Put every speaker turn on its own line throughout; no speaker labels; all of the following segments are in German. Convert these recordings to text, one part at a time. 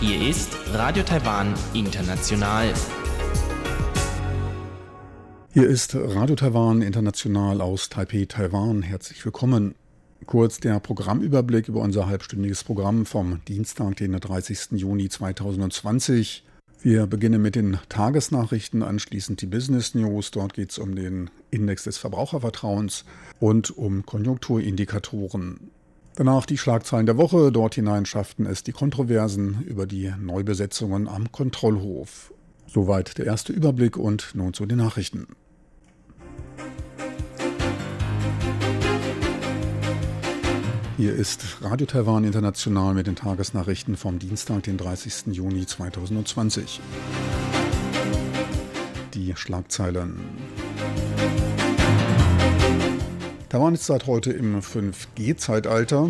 Hier ist Radio Taiwan International.
Hier ist Radio Taiwan International aus Taipei, Taiwan. Herzlich willkommen. Kurz der Programmüberblick über unser halbstündiges Programm vom Dienstag, den 30. Juni 2020. Wir beginnen mit den Tagesnachrichten, anschließend die Business News. Dort geht es um den Index des Verbrauchervertrauens und um Konjunkturindikatoren. Danach die Schlagzeilen der Woche. Dort hinein schafften es die Kontroversen über die Neubesetzungen am Kontrollhof. Soweit der erste Überblick und nun zu den Nachrichten. Hier ist Radio Taiwan International mit den Tagesnachrichten vom Dienstag, den 30. Juni 2020. Die Schlagzeilen. Taiwan ist seit heute im 5G-Zeitalter.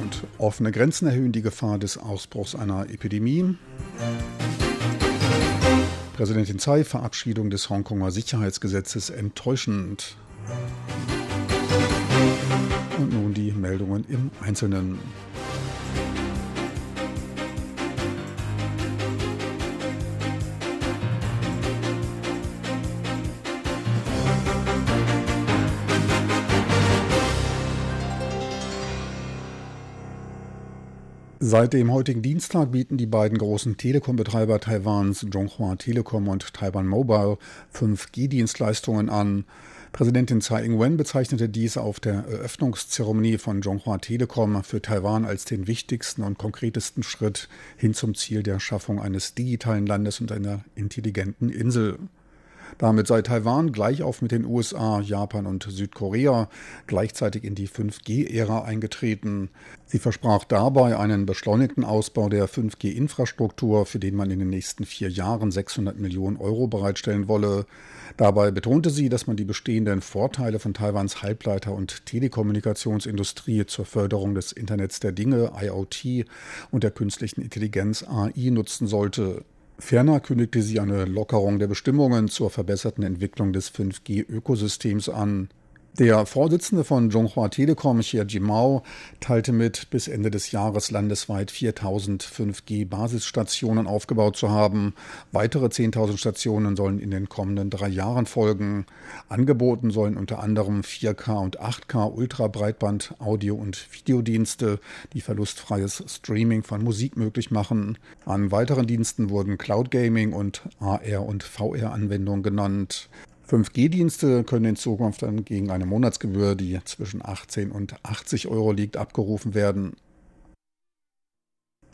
Und offene Grenzen erhöhen die Gefahr des Ausbruchs einer Epidemie. Präsidentin Tsai Verabschiedung des Hongkonger Sicherheitsgesetzes enttäuschend. Und nun die Meldungen im Einzelnen. Seit dem heutigen Dienstag bieten die beiden großen Telekom-Betreiber Taiwans, Zhonghua Telekom und Taiwan Mobile, 5G-Dienstleistungen an. Präsidentin Tsai Ing-wen bezeichnete dies auf der Eröffnungszeremonie von Zhonghua Telekom für Taiwan als den wichtigsten und konkretesten Schritt hin zum Ziel der Schaffung eines digitalen Landes und einer intelligenten Insel. Damit sei Taiwan gleich auf mit den USA, Japan und Südkorea gleichzeitig in die 5G-Ära eingetreten. Sie versprach dabei einen beschleunigten Ausbau der 5G-Infrastruktur, für den man in den nächsten vier Jahren 600 Millionen Euro bereitstellen wolle. Dabei betonte sie, dass man die bestehenden Vorteile von Taiwans Halbleiter- und Telekommunikationsindustrie zur Förderung des Internets der Dinge, IoT, und der künstlichen Intelligenz AI nutzen sollte. Ferner kündigte sie eine Lockerung der Bestimmungen zur verbesserten Entwicklung des 5G-Ökosystems an. Der Vorsitzende von Zhonghua Telekom, Xie Jimao, teilte mit, bis Ende des Jahres landesweit 4000 5G-Basisstationen aufgebaut zu haben. Weitere 10.000 Stationen sollen in den kommenden drei Jahren folgen. Angeboten sollen unter anderem 4K und 8K Ultrabreitband, Audio- und Videodienste, die verlustfreies Streaming von Musik möglich machen. An weiteren Diensten wurden Cloud Gaming und AR- und VR-Anwendungen genannt. 5G-Dienste können in Zukunft dann gegen eine Monatsgebühr, die zwischen 18 und 80 Euro liegt, abgerufen werden.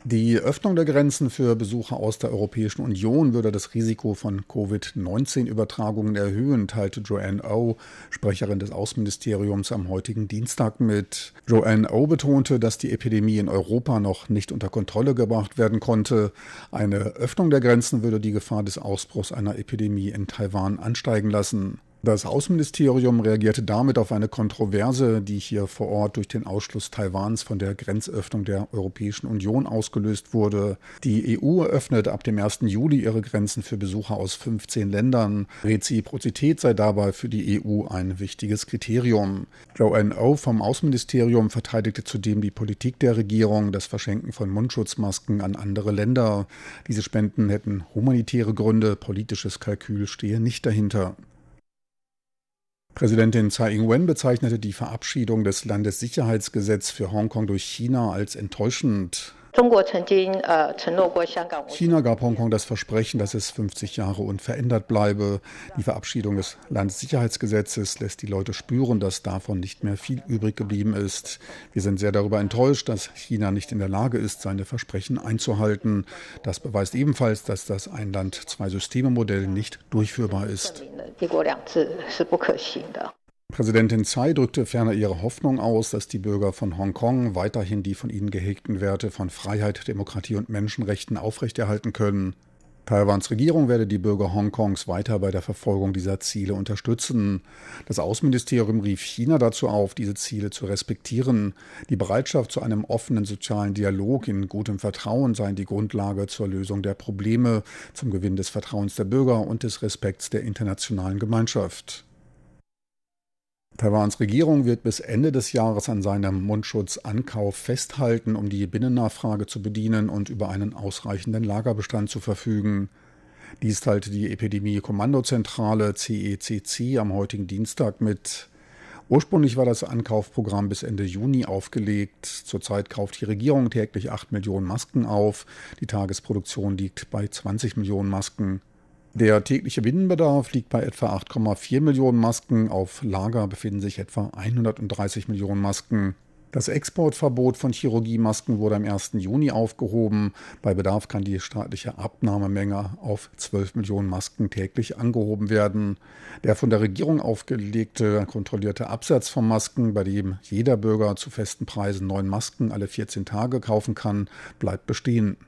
Die Öffnung der Grenzen für Besucher aus der Europäischen Union würde das Risiko von Covid-19-Übertragungen erhöhen, teilte Joanne O, Sprecherin des Außenministeriums, am heutigen Dienstag mit. Joanne O betonte, dass die Epidemie in Europa noch nicht unter Kontrolle gebracht werden konnte. Eine Öffnung der Grenzen würde die Gefahr des Ausbruchs einer Epidemie in Taiwan ansteigen lassen. Das Außenministerium reagierte damit auf eine Kontroverse, die hier vor Ort durch den Ausschluss Taiwans von der Grenzöffnung der Europäischen Union ausgelöst wurde. Die EU öffnet ab dem 1. Juli ihre Grenzen für Besucher aus 15 Ländern. Reziprozität sei dabei für die EU ein wichtiges Kriterium. Joanne O vom Außenministerium verteidigte zudem die Politik der Regierung, das Verschenken von Mundschutzmasken an andere Länder. Diese Spenden hätten humanitäre Gründe, politisches Kalkül stehe nicht dahinter. Präsidentin Tsai Ing-wen bezeichnete die Verabschiedung des Landessicherheitsgesetzes für Hongkong durch China als enttäuschend. China gab Hongkong das Versprechen, dass es 50 Jahre unverändert bleibe. Die Verabschiedung des Landessicherheitsgesetzes lässt die Leute spüren, dass davon nicht mehr viel übrig geblieben ist. Wir sind sehr darüber enttäuscht, dass China nicht in der Lage ist, seine Versprechen einzuhalten. Das beweist ebenfalls, dass das Ein-Land-Zwei-Systeme-Modell nicht durchführbar ist. Präsidentin Tsai drückte ferner ihre Hoffnung aus, dass die Bürger von Hongkong weiterhin die von ihnen gehegten Werte von Freiheit, Demokratie und Menschenrechten aufrechterhalten können. Taiwans Regierung werde die Bürger Hongkongs weiter bei der Verfolgung dieser Ziele unterstützen. Das Außenministerium rief China dazu auf, diese Ziele zu respektieren. Die Bereitschaft zu einem offenen sozialen Dialog in gutem Vertrauen sei die Grundlage zur Lösung der Probleme, zum Gewinn des Vertrauens der Bürger und des Respekts der internationalen Gemeinschaft. Taiwans Regierung wird bis Ende des Jahres an seinem Mundschutzankauf festhalten, um die Binnennachfrage zu bedienen und über einen ausreichenden Lagerbestand zu verfügen. Dies teilte die Epidemie-Kommandozentrale CECC am heutigen Dienstag mit. Ursprünglich war das Ankaufprogramm bis Ende Juni aufgelegt. Zurzeit kauft die Regierung täglich 8 Millionen Masken auf. Die Tagesproduktion liegt bei 20 Millionen Masken. Der tägliche Binnenbedarf liegt bei etwa 8,4 Millionen Masken. Auf Lager befinden sich etwa 130 Millionen Masken. Das Exportverbot von Chirurgiemasken wurde am 1. Juni aufgehoben. Bei Bedarf kann die staatliche Abnahmemenge auf 12 Millionen Masken täglich angehoben werden. Der von der Regierung aufgelegte kontrollierte Absatz von Masken, bei dem jeder Bürger zu festen Preisen neun Masken alle 14 Tage kaufen kann, bleibt bestehen.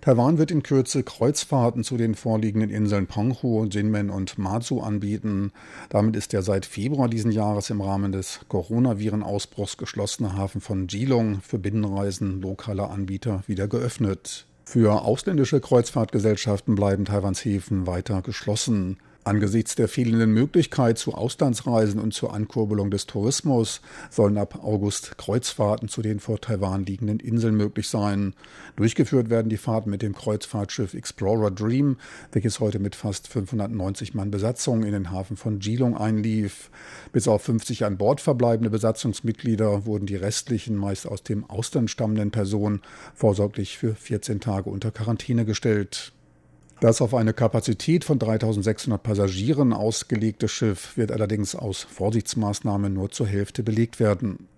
Taiwan wird in Kürze Kreuzfahrten zu den vorliegenden Inseln Penghu, Jinmen und Matsu anbieten. Damit ist der seit Februar diesen Jahres im Rahmen des Coronaviren-Ausbruchs geschlossene Hafen von Geelong für Binnenreisen lokaler Anbieter wieder geöffnet. Für ausländische Kreuzfahrtgesellschaften bleiben Taiwans Häfen weiter geschlossen. Angesichts der fehlenden Möglichkeit zu Auslandsreisen und zur Ankurbelung des Tourismus sollen ab August Kreuzfahrten zu den vor Taiwan liegenden Inseln möglich sein. Durchgeführt werden die Fahrten mit dem Kreuzfahrtschiff Explorer Dream, welches heute mit fast 590 Mann Besatzung in den Hafen von Geelong einlief. Bis auf 50 an Bord verbleibende Besatzungsmitglieder wurden die restlichen, meist aus dem Ausland stammenden Personen vorsorglich für 14 Tage unter Quarantäne gestellt. Das auf eine Kapazität von 3600 Passagieren ausgelegte Schiff wird allerdings aus Vorsichtsmaßnahmen nur zur Hälfte belegt werden.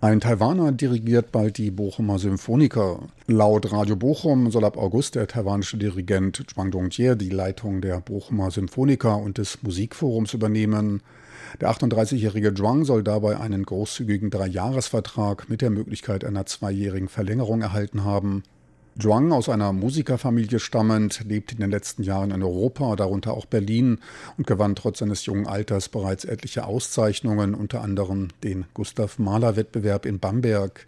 Ein Taiwaner dirigiert bald die Bochumer Symphoniker. Laut Radio Bochum soll ab August der taiwanische Dirigent Zhuang Dongjie die Leitung der Bochumer Symphoniker und des Musikforums übernehmen. Der 38-jährige Zhuang soll dabei einen großzügigen Dreijahresvertrag mit der Möglichkeit einer zweijährigen Verlängerung erhalten haben. Zhuang, aus einer Musikerfamilie stammend, lebte in den letzten Jahren in Europa, darunter auch Berlin, und gewann trotz seines jungen Alters bereits etliche Auszeichnungen, unter anderem den Gustav Mahler Wettbewerb in Bamberg.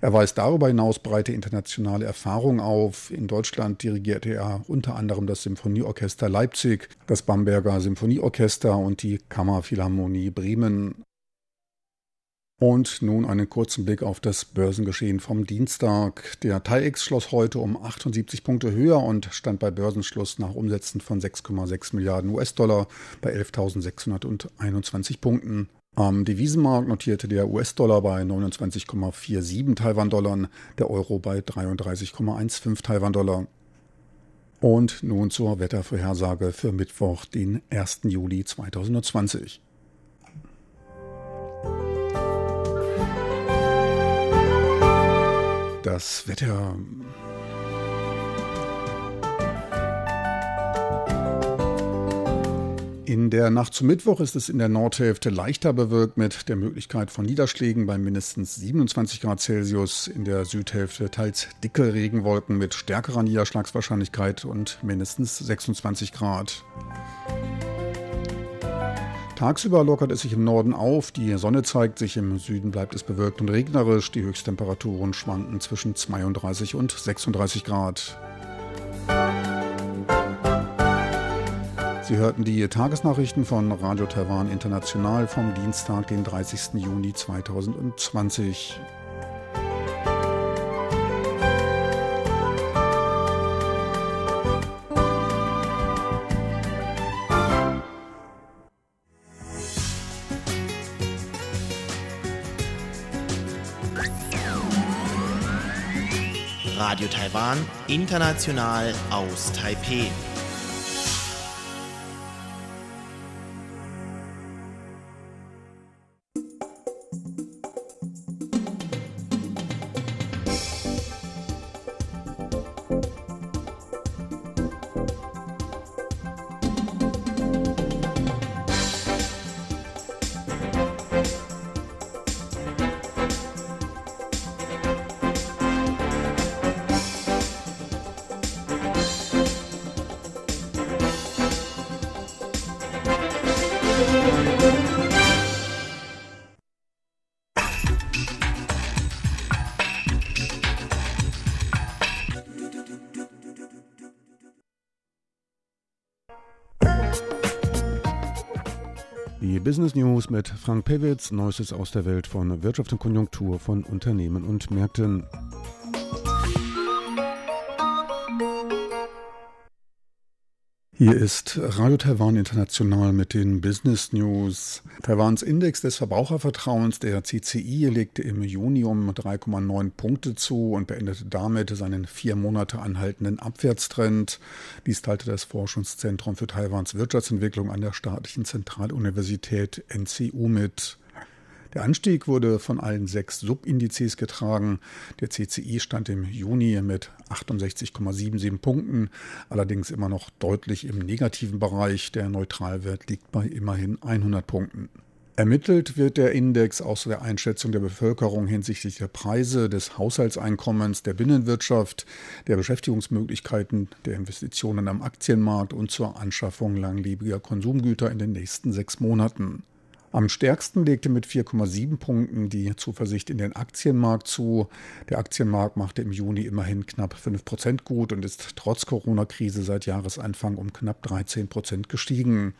Er weist darüber hinaus breite internationale Erfahrung auf. In Deutschland dirigierte er unter anderem das Symphonieorchester Leipzig, das Bamberger Symphonieorchester und die Kammerphilharmonie Bremen. Und nun einen kurzen Blick auf das Börsengeschehen vom Dienstag. Der TAIEX schloss heute um 78 Punkte höher und stand bei Börsenschluss nach Umsätzen von 6,6 Milliarden US-Dollar bei 11.621 Punkten. Am Devisenmarkt notierte der US-Dollar bei 29,47 Taiwan-Dollar, der Euro bei 33,15 Taiwan-Dollar. Und nun zur Wettervorhersage für Mittwoch, den 1. Juli 2020. Das Wetter. In der Nacht zum Mittwoch ist es in der Nordhälfte leichter bewölkt mit der Möglichkeit von Niederschlägen bei mindestens 27 Grad Celsius. In der Südhälfte teils dicke Regenwolken mit stärkerer Niederschlagswahrscheinlichkeit und mindestens 26 Grad. Tagsüber lockert es sich im Norden auf, die Sonne zeigt sich, im Süden bleibt es bewölkt und regnerisch, die Höchsttemperaturen schwanken zwischen 32 und 36 Grad. Sie hörten die Tagesnachrichten von Radio Taiwan International vom Dienstag, den 30. Juni 2020.
Taiwan, international aus Taipeh.
Business News mit Frank Pewitz, Neuestes aus der Welt von Wirtschaft und Konjunktur von Unternehmen und Märkten. Hier ist Radio Taiwan International mit den Business News. Taiwans Index des Verbrauchervertrauens, der CCI, legte im Juni um 3,9 Punkte zu und beendete damit seinen vier Monate anhaltenden Abwärtstrend. Dies teilte das Forschungszentrum für Taiwans Wirtschaftsentwicklung an der staatlichen Zentraluniversität NCU mit. Der Anstieg wurde von allen sechs Subindizes getragen. Der CCI stand im Juni mit 68,77 Punkten, allerdings immer noch deutlich im negativen Bereich. Der Neutralwert liegt bei immerhin 100 Punkten. Ermittelt wird der Index aus der Einschätzung der Bevölkerung hinsichtlich der Preise, des Haushaltseinkommens, der Binnenwirtschaft, der Beschäftigungsmöglichkeiten, der Investitionen am Aktienmarkt und zur Anschaffung langlebiger Konsumgüter in den nächsten sechs Monaten. Am stärksten legte mit 4,7 Punkten die Zuversicht in den Aktienmarkt zu. Der Aktienmarkt machte im Juni immerhin knapp 5 Prozent gut und ist trotz Corona-Krise seit Jahresanfang um knapp 13 Prozent gestiegen.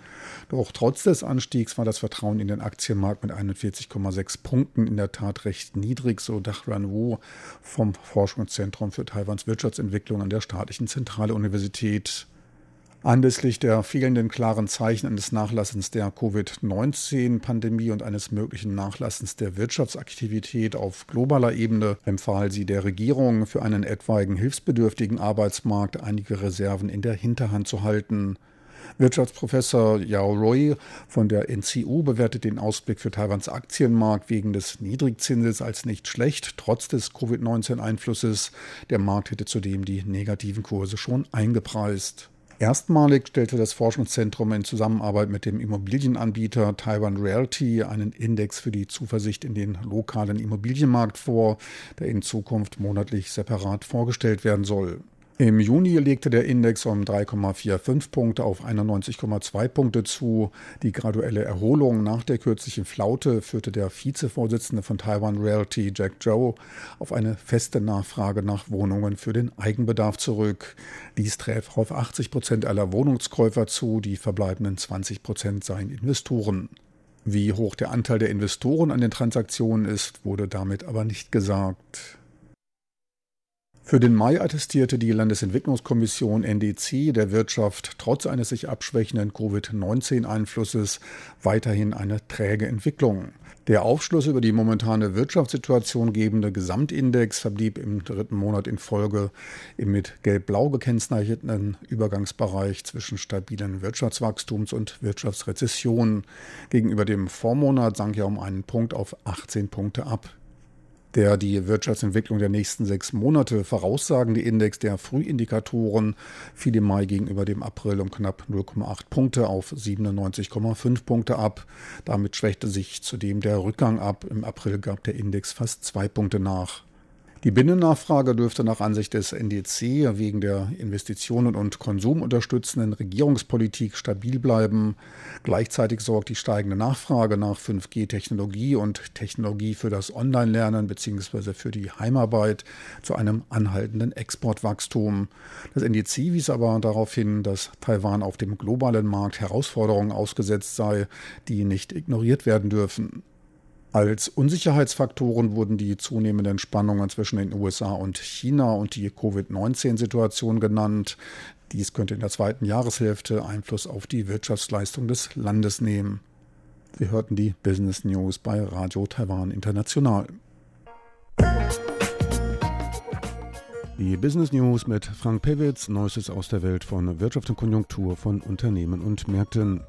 Doch trotz des Anstiegs war das Vertrauen in den Aktienmarkt mit 41,6 Punkten in der Tat recht niedrig, so Dachran Wu vom Forschungszentrum für Taiwans Wirtschaftsentwicklung an der Staatlichen Zentraluniversität. Anlässlich der fehlenden klaren Zeichen eines Nachlassens der Covid-19-Pandemie und eines möglichen Nachlassens der Wirtschaftsaktivität auf globaler Ebene empfahl sie der Regierung, für einen etwaigen hilfsbedürftigen Arbeitsmarkt einige Reserven in der Hinterhand zu halten. Wirtschaftsprofessor Yao Roy von der NCU bewertet den Ausblick für Taiwans Aktienmarkt wegen des Niedrigzinses als nicht schlecht, trotz des Covid-19-Einflusses. Der Markt hätte zudem die negativen Kurse schon eingepreist. Erstmalig stellte das Forschungszentrum in Zusammenarbeit mit dem Immobilienanbieter Taiwan Realty einen Index für die Zuversicht in den lokalen Immobilienmarkt vor, der in Zukunft monatlich separat vorgestellt werden soll. Im Juni legte der Index um 3,45 Punkte auf 91,2 Punkte zu. Die graduelle Erholung nach der kürzlichen Flaute führte der Vizevorsitzende von Taiwan Realty, Jack Zhou, auf eine feste Nachfrage nach Wohnungen für den Eigenbedarf zurück. Dies träfe auf 80 Prozent aller Wohnungskäufer zu, die verbleibenden 20 Prozent seien Investoren. Wie hoch der Anteil der Investoren an den Transaktionen ist, wurde damit aber nicht gesagt. Für den Mai attestierte die Landesentwicklungskommission NDC der Wirtschaft trotz eines sich abschwächenden Covid-19-Einflusses weiterhin eine träge Entwicklung. Der Aufschluss über die momentane Wirtschaftssituation gebende Gesamtindex verblieb im dritten Monat in Folge im mit gelb-blau gekennzeichneten Übergangsbereich zwischen stabilen Wirtschaftswachstums und Wirtschaftsrezession. Gegenüber dem Vormonat sank er um einen Punkt auf 18 Punkte ab der die Wirtschaftsentwicklung der nächsten sechs Monate voraussagende Index der Frühindikatoren fiel im Mai gegenüber dem April um knapp 0,8 Punkte auf 97,5 Punkte ab. Damit schwächte sich zudem der Rückgang ab. Im April gab der Index fast zwei Punkte nach. Die Binnennachfrage dürfte nach Ansicht des NDC wegen der Investitionen und konsumunterstützenden Regierungspolitik stabil bleiben. Gleichzeitig sorgt die steigende Nachfrage nach 5G-Technologie und Technologie für das Online-Lernen bzw. für die Heimarbeit zu einem anhaltenden Exportwachstum. Das NDC wies aber darauf hin, dass Taiwan auf dem globalen Markt Herausforderungen ausgesetzt sei, die nicht ignoriert werden dürfen. Als Unsicherheitsfaktoren wurden die zunehmenden Spannungen zwischen den USA und China und die Covid-19-Situation genannt. Dies könnte in der zweiten Jahreshälfte Einfluss auf die Wirtschaftsleistung des Landes nehmen. Sie hörten die Business News bei Radio Taiwan International. Die Business News mit Frank Pewitz, Neuestes aus der Welt von Wirtschaft und Konjunktur von Unternehmen und Märkten.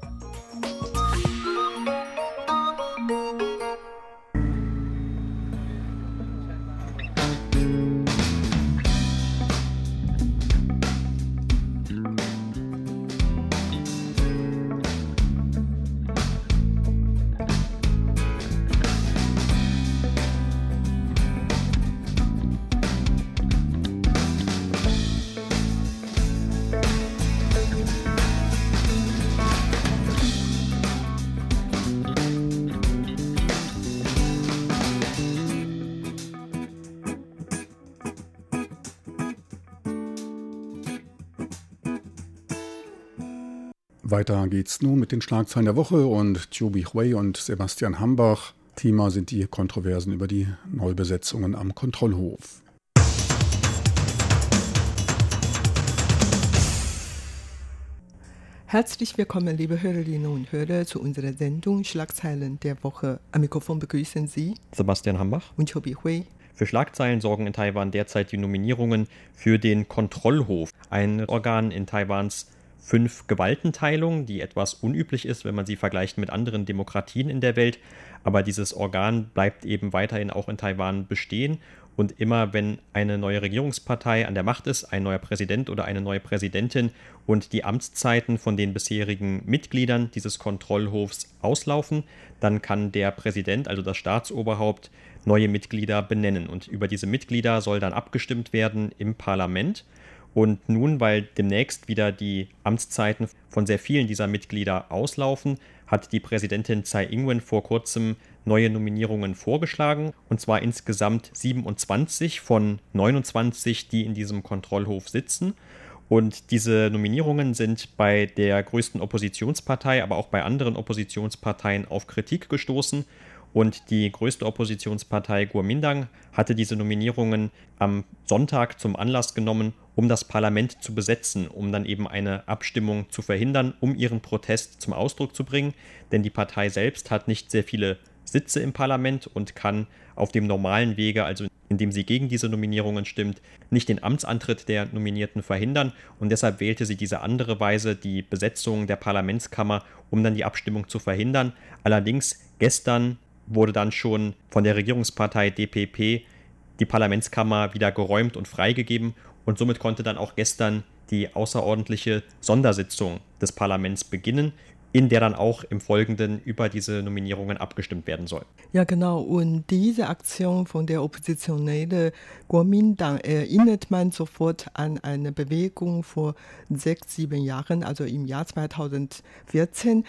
Weiter geht's nun mit den Schlagzeilen der Woche und Chobi Hui und Sebastian Hambach. Thema sind die Kontroversen über die Neubesetzungen am Kontrollhof.
Herzlich willkommen, liebe Hörerinnen und Hörer, zu unserer Sendung Schlagzeilen der Woche. Am Mikrofon begrüßen Sie
Sebastian Hambach
und Chobi Hui.
Für Schlagzeilen sorgen in Taiwan derzeit die Nominierungen für den Kontrollhof, ein Organ in Taiwans fünf Gewaltenteilung, die etwas unüblich ist, wenn man sie vergleicht mit anderen Demokratien in der Welt. Aber dieses Organ bleibt eben weiterhin auch in Taiwan bestehen und immer wenn eine neue Regierungspartei an der Macht ist, ein neuer Präsident oder eine neue Präsidentin und die Amtszeiten von den bisherigen Mitgliedern dieses Kontrollhofs auslaufen, dann kann der Präsident, also das Staatsoberhaupt, neue Mitglieder benennen. Und über diese Mitglieder soll dann abgestimmt werden im Parlament. Und nun, weil demnächst wieder die Amtszeiten von sehr vielen dieser Mitglieder auslaufen, hat die Präsidentin Tsai Ing-wen vor kurzem neue Nominierungen vorgeschlagen, und zwar insgesamt 27 von 29, die in diesem Kontrollhof sitzen. Und diese Nominierungen sind bei der größten Oppositionspartei, aber auch bei anderen Oppositionsparteien auf Kritik gestoßen. Und die größte Oppositionspartei Guomindang hatte diese Nominierungen am Sonntag zum Anlass genommen, um das Parlament zu besetzen, um dann eben eine Abstimmung zu verhindern, um ihren Protest zum Ausdruck zu bringen. Denn die Partei selbst hat nicht sehr viele Sitze im Parlament und kann auf dem normalen Wege, also indem sie gegen diese Nominierungen stimmt, nicht den Amtsantritt der Nominierten verhindern und deshalb wählte sie diese andere Weise, die Besetzung der Parlamentskammer, um dann die Abstimmung zu verhindern. Allerdings gestern wurde dann schon von der Regierungspartei DPP die Parlamentskammer wieder geräumt und freigegeben und somit konnte dann auch gestern die außerordentliche Sondersitzung des Parlaments beginnen, in der dann auch im Folgenden über diese Nominierungen abgestimmt werden soll.
Ja, genau. Und diese Aktion von der Oppositionelle Kuomintang erinnert man sofort an eine Bewegung vor sechs, sieben Jahren, also im Jahr 2014.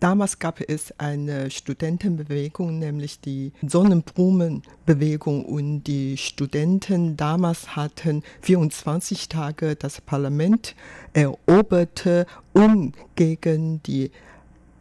Damals gab es eine Studentenbewegung, nämlich die Sonnenblumenbewegung. Und die Studenten damals hatten 24 Tage das Parlament erobert, um gegen die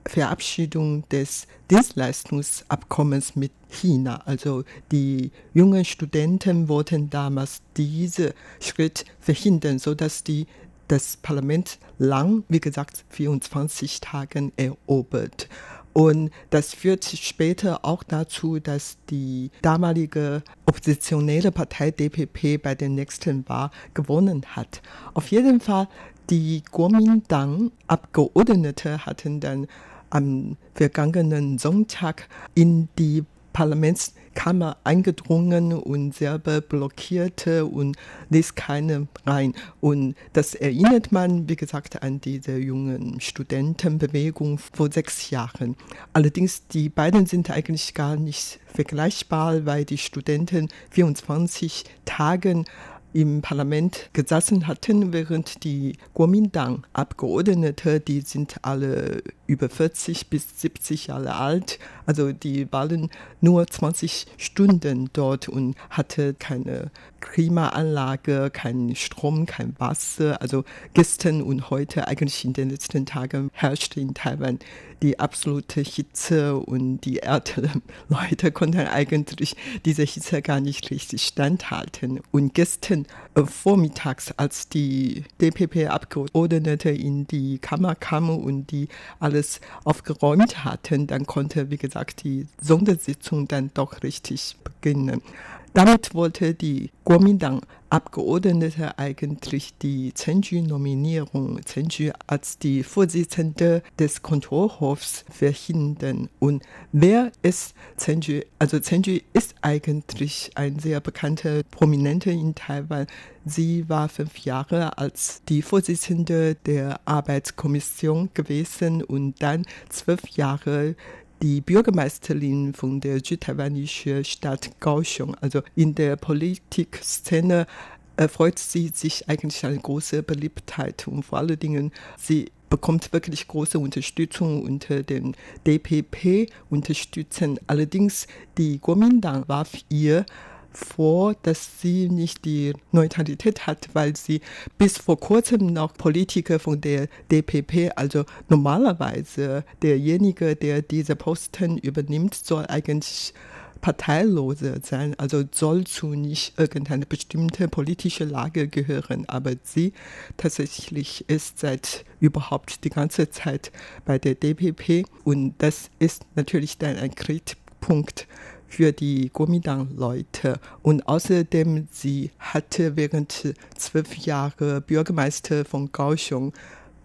Verabschiedung des Dienstleistungsabkommens mit China. Also die jungen Studenten wollten damals diesen Schritt verhindern, sodass die das Parlament lang, wie gesagt, 24 Tagen erobert. Und das führt später auch dazu, dass die damalige oppositionelle Partei DPP bei der nächsten Wahl gewonnen hat. Auf jeden Fall, die Kuomintang-Abgeordnete hatten dann am vergangenen Sonntag in die Parlamentskammer eingedrungen und selber blockierte und ließ keine rein. Und das erinnert man, wie gesagt, an diese jungen Studentenbewegung vor sechs Jahren. Allerdings, die beiden sind eigentlich gar nicht vergleichbar, weil die Studenten 24 Tagen im Parlament gesessen hatten, während die Kuomintang-Abgeordnete, die sind alle über 40 bis 70 Jahre alt, also die waren nur 20 Stunden dort und hatte keine Klimaanlage, keinen Strom, kein Wasser. Also gestern und heute, eigentlich in den letzten Tagen, herrschte in Taiwan die absolute Hitze und die älteren Leute konnten eigentlich diese Hitze gar nicht richtig standhalten. Und gestern äh, vormittags, als die DPP-Abgeordnete in die Kammer kamen und die alles aufgeräumt hatten, dann konnte, wie gesagt, die Sondersitzung dann doch richtig beginnen. Damit wollte die Kuomintang-Abgeordnete eigentlich die Zenju-Nominierung, Zenju als die Vorsitzende des Kontrollhofs verhindern. Und wer ist Zenju? Also Zenju ist eigentlich ein sehr bekannter Prominenter in Taiwan. Sie war fünf Jahre als die Vorsitzende der Arbeitskommission gewesen und dann zwölf Jahre die Bürgermeisterin von der südtaiwanischen Stadt Kaohsiung. Also in der Politikszene erfreut sie sich eigentlich eine große Beliebtheit und vor allen Dingen sie bekommt wirklich große Unterstützung unter den DPP unterstützen. Allerdings die Kuomintang warf ihr vor, dass sie nicht die Neutralität hat, weil sie bis vor kurzem noch Politiker von der DPP, also normalerweise derjenige, der diese Posten übernimmt, soll eigentlich parteilose sein, also soll zu nicht irgendeine bestimmte politische Lage gehören. Aber sie tatsächlich ist seit überhaupt die ganze Zeit bei der DPP und das ist natürlich dann ein Kritikpunkt für die Kuomintang-Leute. Und außerdem, sie hatte während zwölf Jahre Bürgermeister von Kaohsiung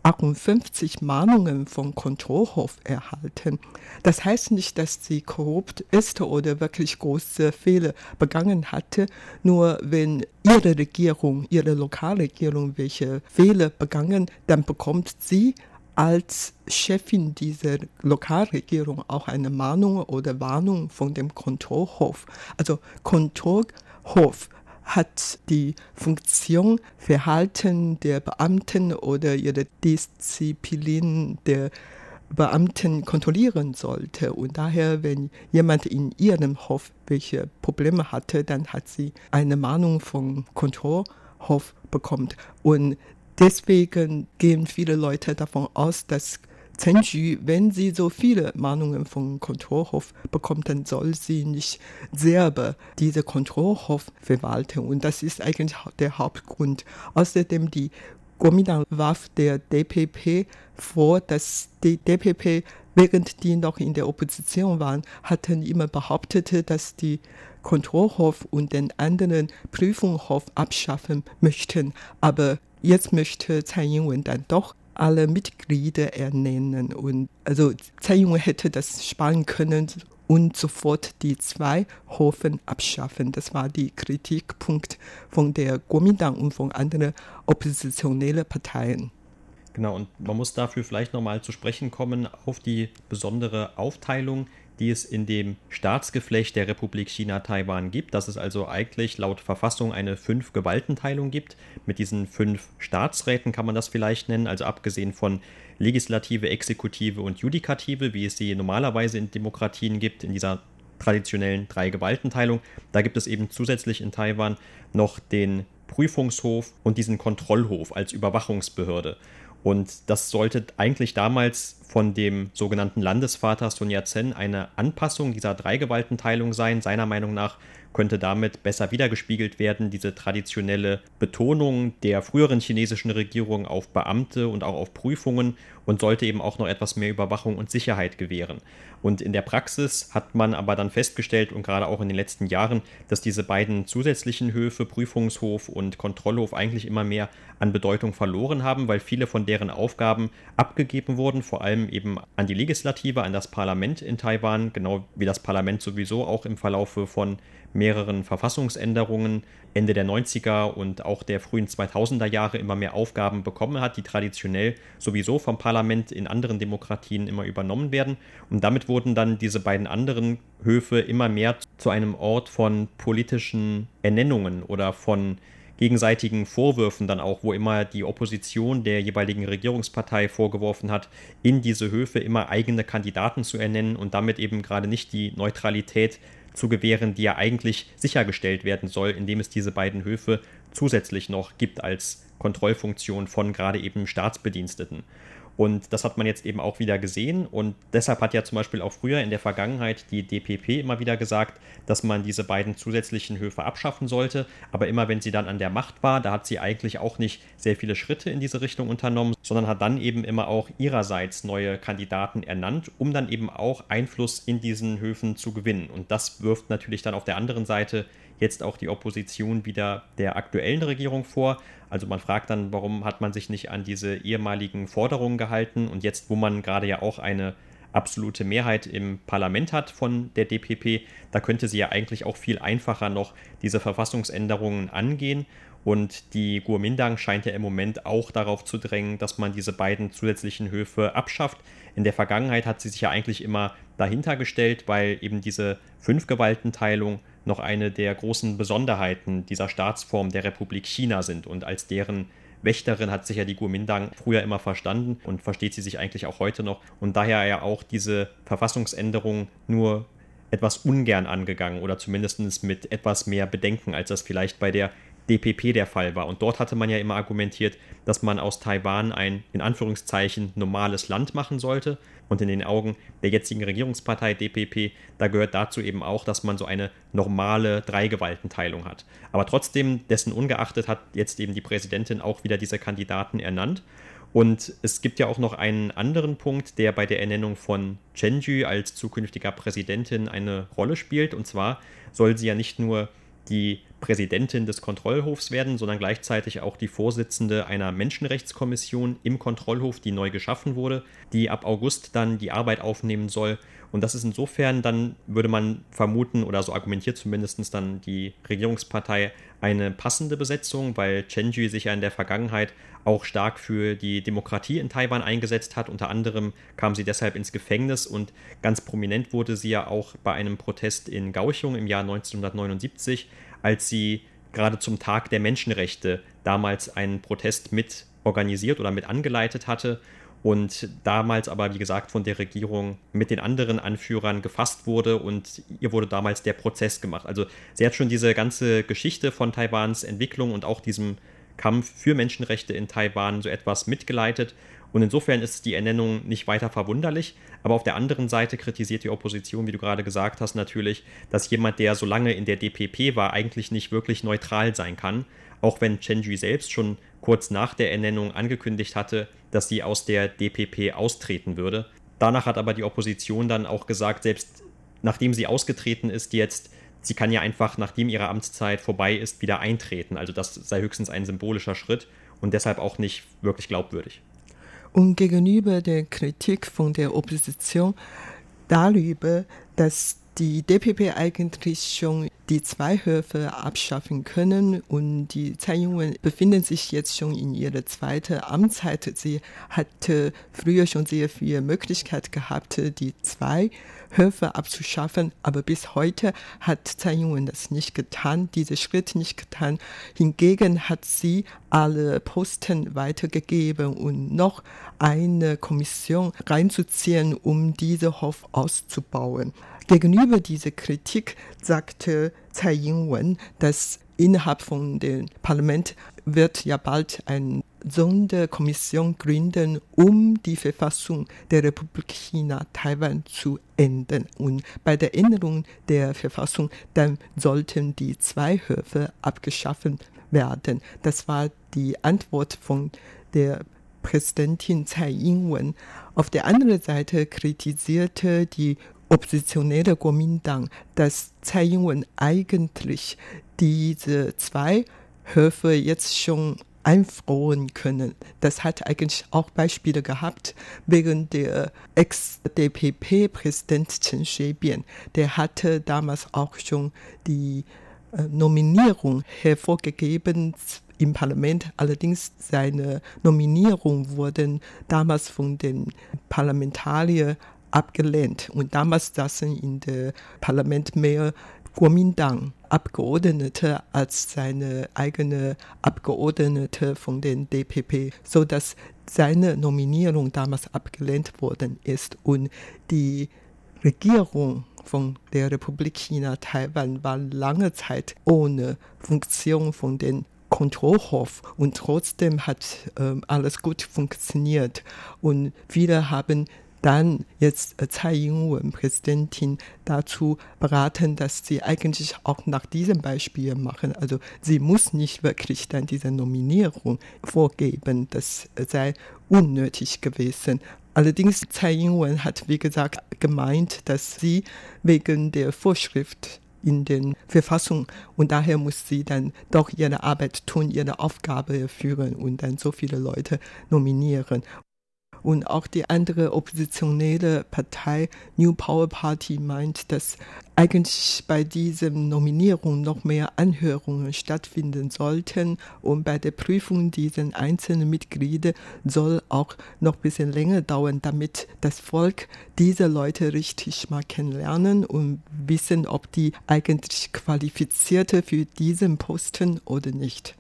58 Mahnungen vom Kontrollhof erhalten. Das heißt nicht, dass sie korrupt ist oder wirklich große Fehler begangen hatte. Nur wenn ihre Regierung, ihre Lokalregierung welche Fehler begangen, dann bekommt sie als Chefin dieser Lokalregierung auch eine Mahnung oder Warnung von dem Kontrollhof. Also Kontrollhof hat die Funktion, Verhalten der Beamten oder ihre Disziplin der Beamten kontrollieren sollte. Und daher, wenn jemand in ihrem Hof welche Probleme hatte, dann hat sie eine Mahnung vom Kontrollhof bekommen. Und deswegen gehen viele Leute davon aus, dass Zenju, wenn sie so viele Mahnungen vom Kontrollhof bekommt, dann soll sie nicht selber diese Kontrollhof verwalten. Und das ist eigentlich der Hauptgrund. Außerdem die Kuomintang warf der DPP vor, dass die DPP, während die noch in der Opposition waren, hatten immer behauptet, dass die Kontrollhof und den anderen Prüfungshof abschaffen möchten. Aber jetzt möchte Tsai Ing-wen dann doch alle Mitglieder ernennen. Und also Tsai Ing-wen hätte das sparen können und sofort die zwei Hofen abschaffen. Das war die Kritikpunkt von der Kuomintang und von anderen oppositionellen Parteien.
Genau, und man muss dafür vielleicht nochmal zu sprechen kommen auf die besondere Aufteilung die es in dem Staatsgeflecht der Republik China-Taiwan gibt, dass es also eigentlich laut Verfassung eine Fünf-Gewaltenteilung gibt. Mit diesen fünf Staatsräten kann man das vielleicht nennen, also abgesehen von Legislative, Exekutive und Judikative, wie es sie normalerweise in Demokratien gibt, in dieser traditionellen Drei-Gewaltenteilung. Da gibt es eben zusätzlich in Taiwan noch den Prüfungshof und diesen Kontrollhof als Überwachungsbehörde. Und das sollte eigentlich damals von dem sogenannten Landesvater Sun Yat-sen eine Anpassung dieser Dreigewaltenteilung sein. Seiner Meinung nach könnte damit besser wiedergespiegelt werden, diese traditionelle Betonung der früheren chinesischen Regierung auf Beamte und auch auf Prüfungen und sollte eben auch noch etwas mehr Überwachung und Sicherheit gewähren. Und in der Praxis hat man aber dann festgestellt und gerade auch in den letzten Jahren, dass diese beiden zusätzlichen Höfe, Prüfungshof und Kontrollhof, eigentlich immer mehr an Bedeutung verloren haben, weil viele von deren Aufgaben abgegeben wurden, vor allem eben an die Legislative, an das Parlament in Taiwan, genau wie das Parlament sowieso auch im Verlaufe von mehreren Verfassungsänderungen Ende der 90er und auch der frühen 2000er Jahre immer mehr Aufgaben bekommen hat, die traditionell sowieso vom Parlament in anderen Demokratien immer übernommen werden. Und damit wurden dann diese beiden anderen Höfe immer mehr zu einem Ort von politischen Ernennungen oder von gegenseitigen Vorwürfen dann auch, wo immer die Opposition der jeweiligen Regierungspartei vorgeworfen hat, in diese Höfe immer eigene Kandidaten zu ernennen und damit eben gerade nicht die Neutralität zu gewähren, die ja eigentlich sichergestellt werden soll, indem es diese beiden Höfe zusätzlich noch gibt als Kontrollfunktion von gerade eben Staatsbediensteten. Und das hat man jetzt eben auch wieder gesehen. Und deshalb hat ja zum Beispiel auch früher in der Vergangenheit die DPP immer wieder gesagt, dass man diese beiden zusätzlichen Höfe abschaffen sollte. Aber immer wenn sie dann an der Macht war, da hat sie eigentlich auch nicht sehr viele Schritte in diese Richtung unternommen, sondern hat dann eben immer auch ihrerseits neue Kandidaten ernannt, um dann eben auch Einfluss in diesen Höfen zu gewinnen. Und das wirft natürlich dann auf der anderen Seite jetzt auch die Opposition wieder der aktuellen Regierung vor. Also man fragt dann, warum hat man sich nicht an diese ehemaligen Forderungen gehalten und jetzt, wo man gerade ja auch eine absolute Mehrheit im Parlament hat von der DPP, da könnte sie ja eigentlich auch viel einfacher noch diese Verfassungsänderungen angehen. Und die Guomindang scheint ja im Moment auch darauf zu drängen, dass man diese beiden zusätzlichen Höfe abschafft. In der Vergangenheit hat sie sich ja eigentlich immer dahinter gestellt, weil eben diese Fünfgewaltenteilung noch eine der großen Besonderheiten dieser Staatsform der Republik China sind. Und als deren Wächterin hat sich ja die Guomindang früher immer verstanden und versteht sie sich eigentlich auch heute noch. Und daher ja auch diese Verfassungsänderung nur etwas ungern angegangen oder zumindest mit etwas mehr Bedenken, als das vielleicht bei der DPP der Fall war. Und dort hatte man ja immer argumentiert, dass man aus Taiwan ein in Anführungszeichen normales Land machen sollte. Und in den Augen der jetzigen Regierungspartei DPP, da gehört dazu eben auch, dass man so eine normale Dreigewaltenteilung hat. Aber trotzdem, dessen ungeachtet, hat jetzt eben die Präsidentin auch wieder diese Kandidaten ernannt. Und es gibt ja auch noch einen anderen Punkt, der bei der Ernennung von Chenju als zukünftiger Präsidentin eine Rolle spielt. Und zwar soll sie ja nicht nur die Präsidentin des Kontrollhofs werden, sondern gleichzeitig auch die Vorsitzende einer Menschenrechtskommission im Kontrollhof, die neu geschaffen wurde, die ab August dann die Arbeit aufnehmen soll. Und das ist insofern dann, würde man vermuten, oder so argumentiert zumindest dann die Regierungspartei, eine passende Besetzung, weil Chenji sich ja in der Vergangenheit auch stark für die Demokratie in Taiwan eingesetzt hat. Unter anderem kam sie deshalb ins Gefängnis und ganz prominent wurde sie ja auch bei einem Protest in Gauchung im Jahr 1979 als sie gerade zum Tag der Menschenrechte damals einen Protest mit organisiert oder mit angeleitet hatte und damals aber, wie gesagt, von der Regierung mit den anderen Anführern gefasst wurde und ihr wurde damals der Prozess gemacht. Also sie hat schon diese ganze Geschichte von Taiwans Entwicklung und auch diesem Kampf für Menschenrechte in Taiwan so etwas mitgeleitet und insofern ist die Ernennung nicht weiter verwunderlich. Aber auf der anderen Seite kritisiert die Opposition, wie du gerade gesagt hast, natürlich, dass jemand, der so lange in der DPP war, eigentlich nicht wirklich neutral sein kann. Auch wenn Chenji selbst schon kurz nach der Ernennung angekündigt hatte, dass sie aus der DPP austreten würde. Danach hat aber die Opposition dann auch gesagt, selbst nachdem sie ausgetreten ist, jetzt, sie kann ja einfach, nachdem ihre Amtszeit vorbei ist, wieder eintreten. Also das sei höchstens ein symbolischer Schritt und deshalb auch nicht wirklich glaubwürdig.
Und gegenüber der Kritik von der Opposition darüber, dass die DPP eigentlich schon die Zweihöfe abschaffen können und die Tsai Ing-wen befindet sich jetzt schon in ihrer zweiten Amtszeit. Sie hatte früher schon sehr viel Möglichkeit gehabt, die zwei Höfe abzuschaffen, aber bis heute hat Tsai das nicht getan, diese Schritt nicht getan. Hingegen hat sie alle Posten weitergegeben und noch eine Kommission reinzuziehen, um diese Hof auszubauen. Gegenüber dieser Kritik sagte Tsai Ing-wen, dass innerhalb von dem Parlament wird ja bald eine Sonderkommission gründen, um die Verfassung der Republik China Taiwan zu ändern. Und bei der Änderung der Verfassung dann sollten die zwei Höfe abgeschafft werden. Das war die Antwort von der Präsidentin Tsai Ing-wen. Auf der anderen Seite kritisierte die oppositionelle Kuomintang, dass Tsai Ing-wen eigentlich diese zwei Höfe jetzt schon einfrohen können. Das hat eigentlich auch Beispiele gehabt wegen der Ex-DPP-Präsident Chen Shui-bian. Der hatte damals auch schon die äh, Nominierung hervorgegeben im Parlament. Allerdings seine Nominierung wurden damals von den Parlamentariern abgelehnt. Und damals saßen in der Parlament mehr Kuomintang Abgeordnete als seine eigene Abgeordnete von den DPP, so dass seine Nominierung damals abgelehnt worden ist und die Regierung von der Republik China Taiwan war lange Zeit ohne Funktion von den Kontrollhof und trotzdem hat äh, alles gut funktioniert und viele haben dann jetzt äh, Tsai Ing-wen, Präsidentin, dazu beraten, dass sie eigentlich auch nach diesem Beispiel machen. Also sie muss nicht wirklich dann diese Nominierung vorgeben. Das sei unnötig gewesen. Allerdings Tsai Ing-wen hat, wie gesagt, gemeint, dass sie wegen der Vorschrift in den Verfassung und daher muss sie dann doch ihre Arbeit tun, ihre Aufgabe erfüllen und dann so viele Leute nominieren. Und auch die andere oppositionelle Partei New Power Party meint, dass eigentlich bei dieser Nominierung noch mehr Anhörungen stattfinden sollten. Und bei der Prüfung dieser einzelnen Mitglieder soll auch noch ein bisschen länger dauern, damit das Volk diese Leute richtig mal kennenlernen und wissen, ob die eigentlich qualifizierte für diesen Posten oder nicht.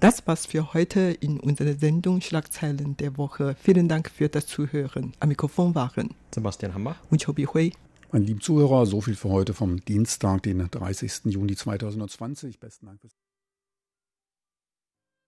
Das war's für heute in unserer Sendung Schlagzeilen der Woche. Vielen Dank für das Zuhören. Am Mikrofon waren
Sebastian Hammer
und Chobi Hui.
Meine lieben Zuhörer, so viel für heute vom Dienstag, den 30. Juni 2020. Besten Dank fürs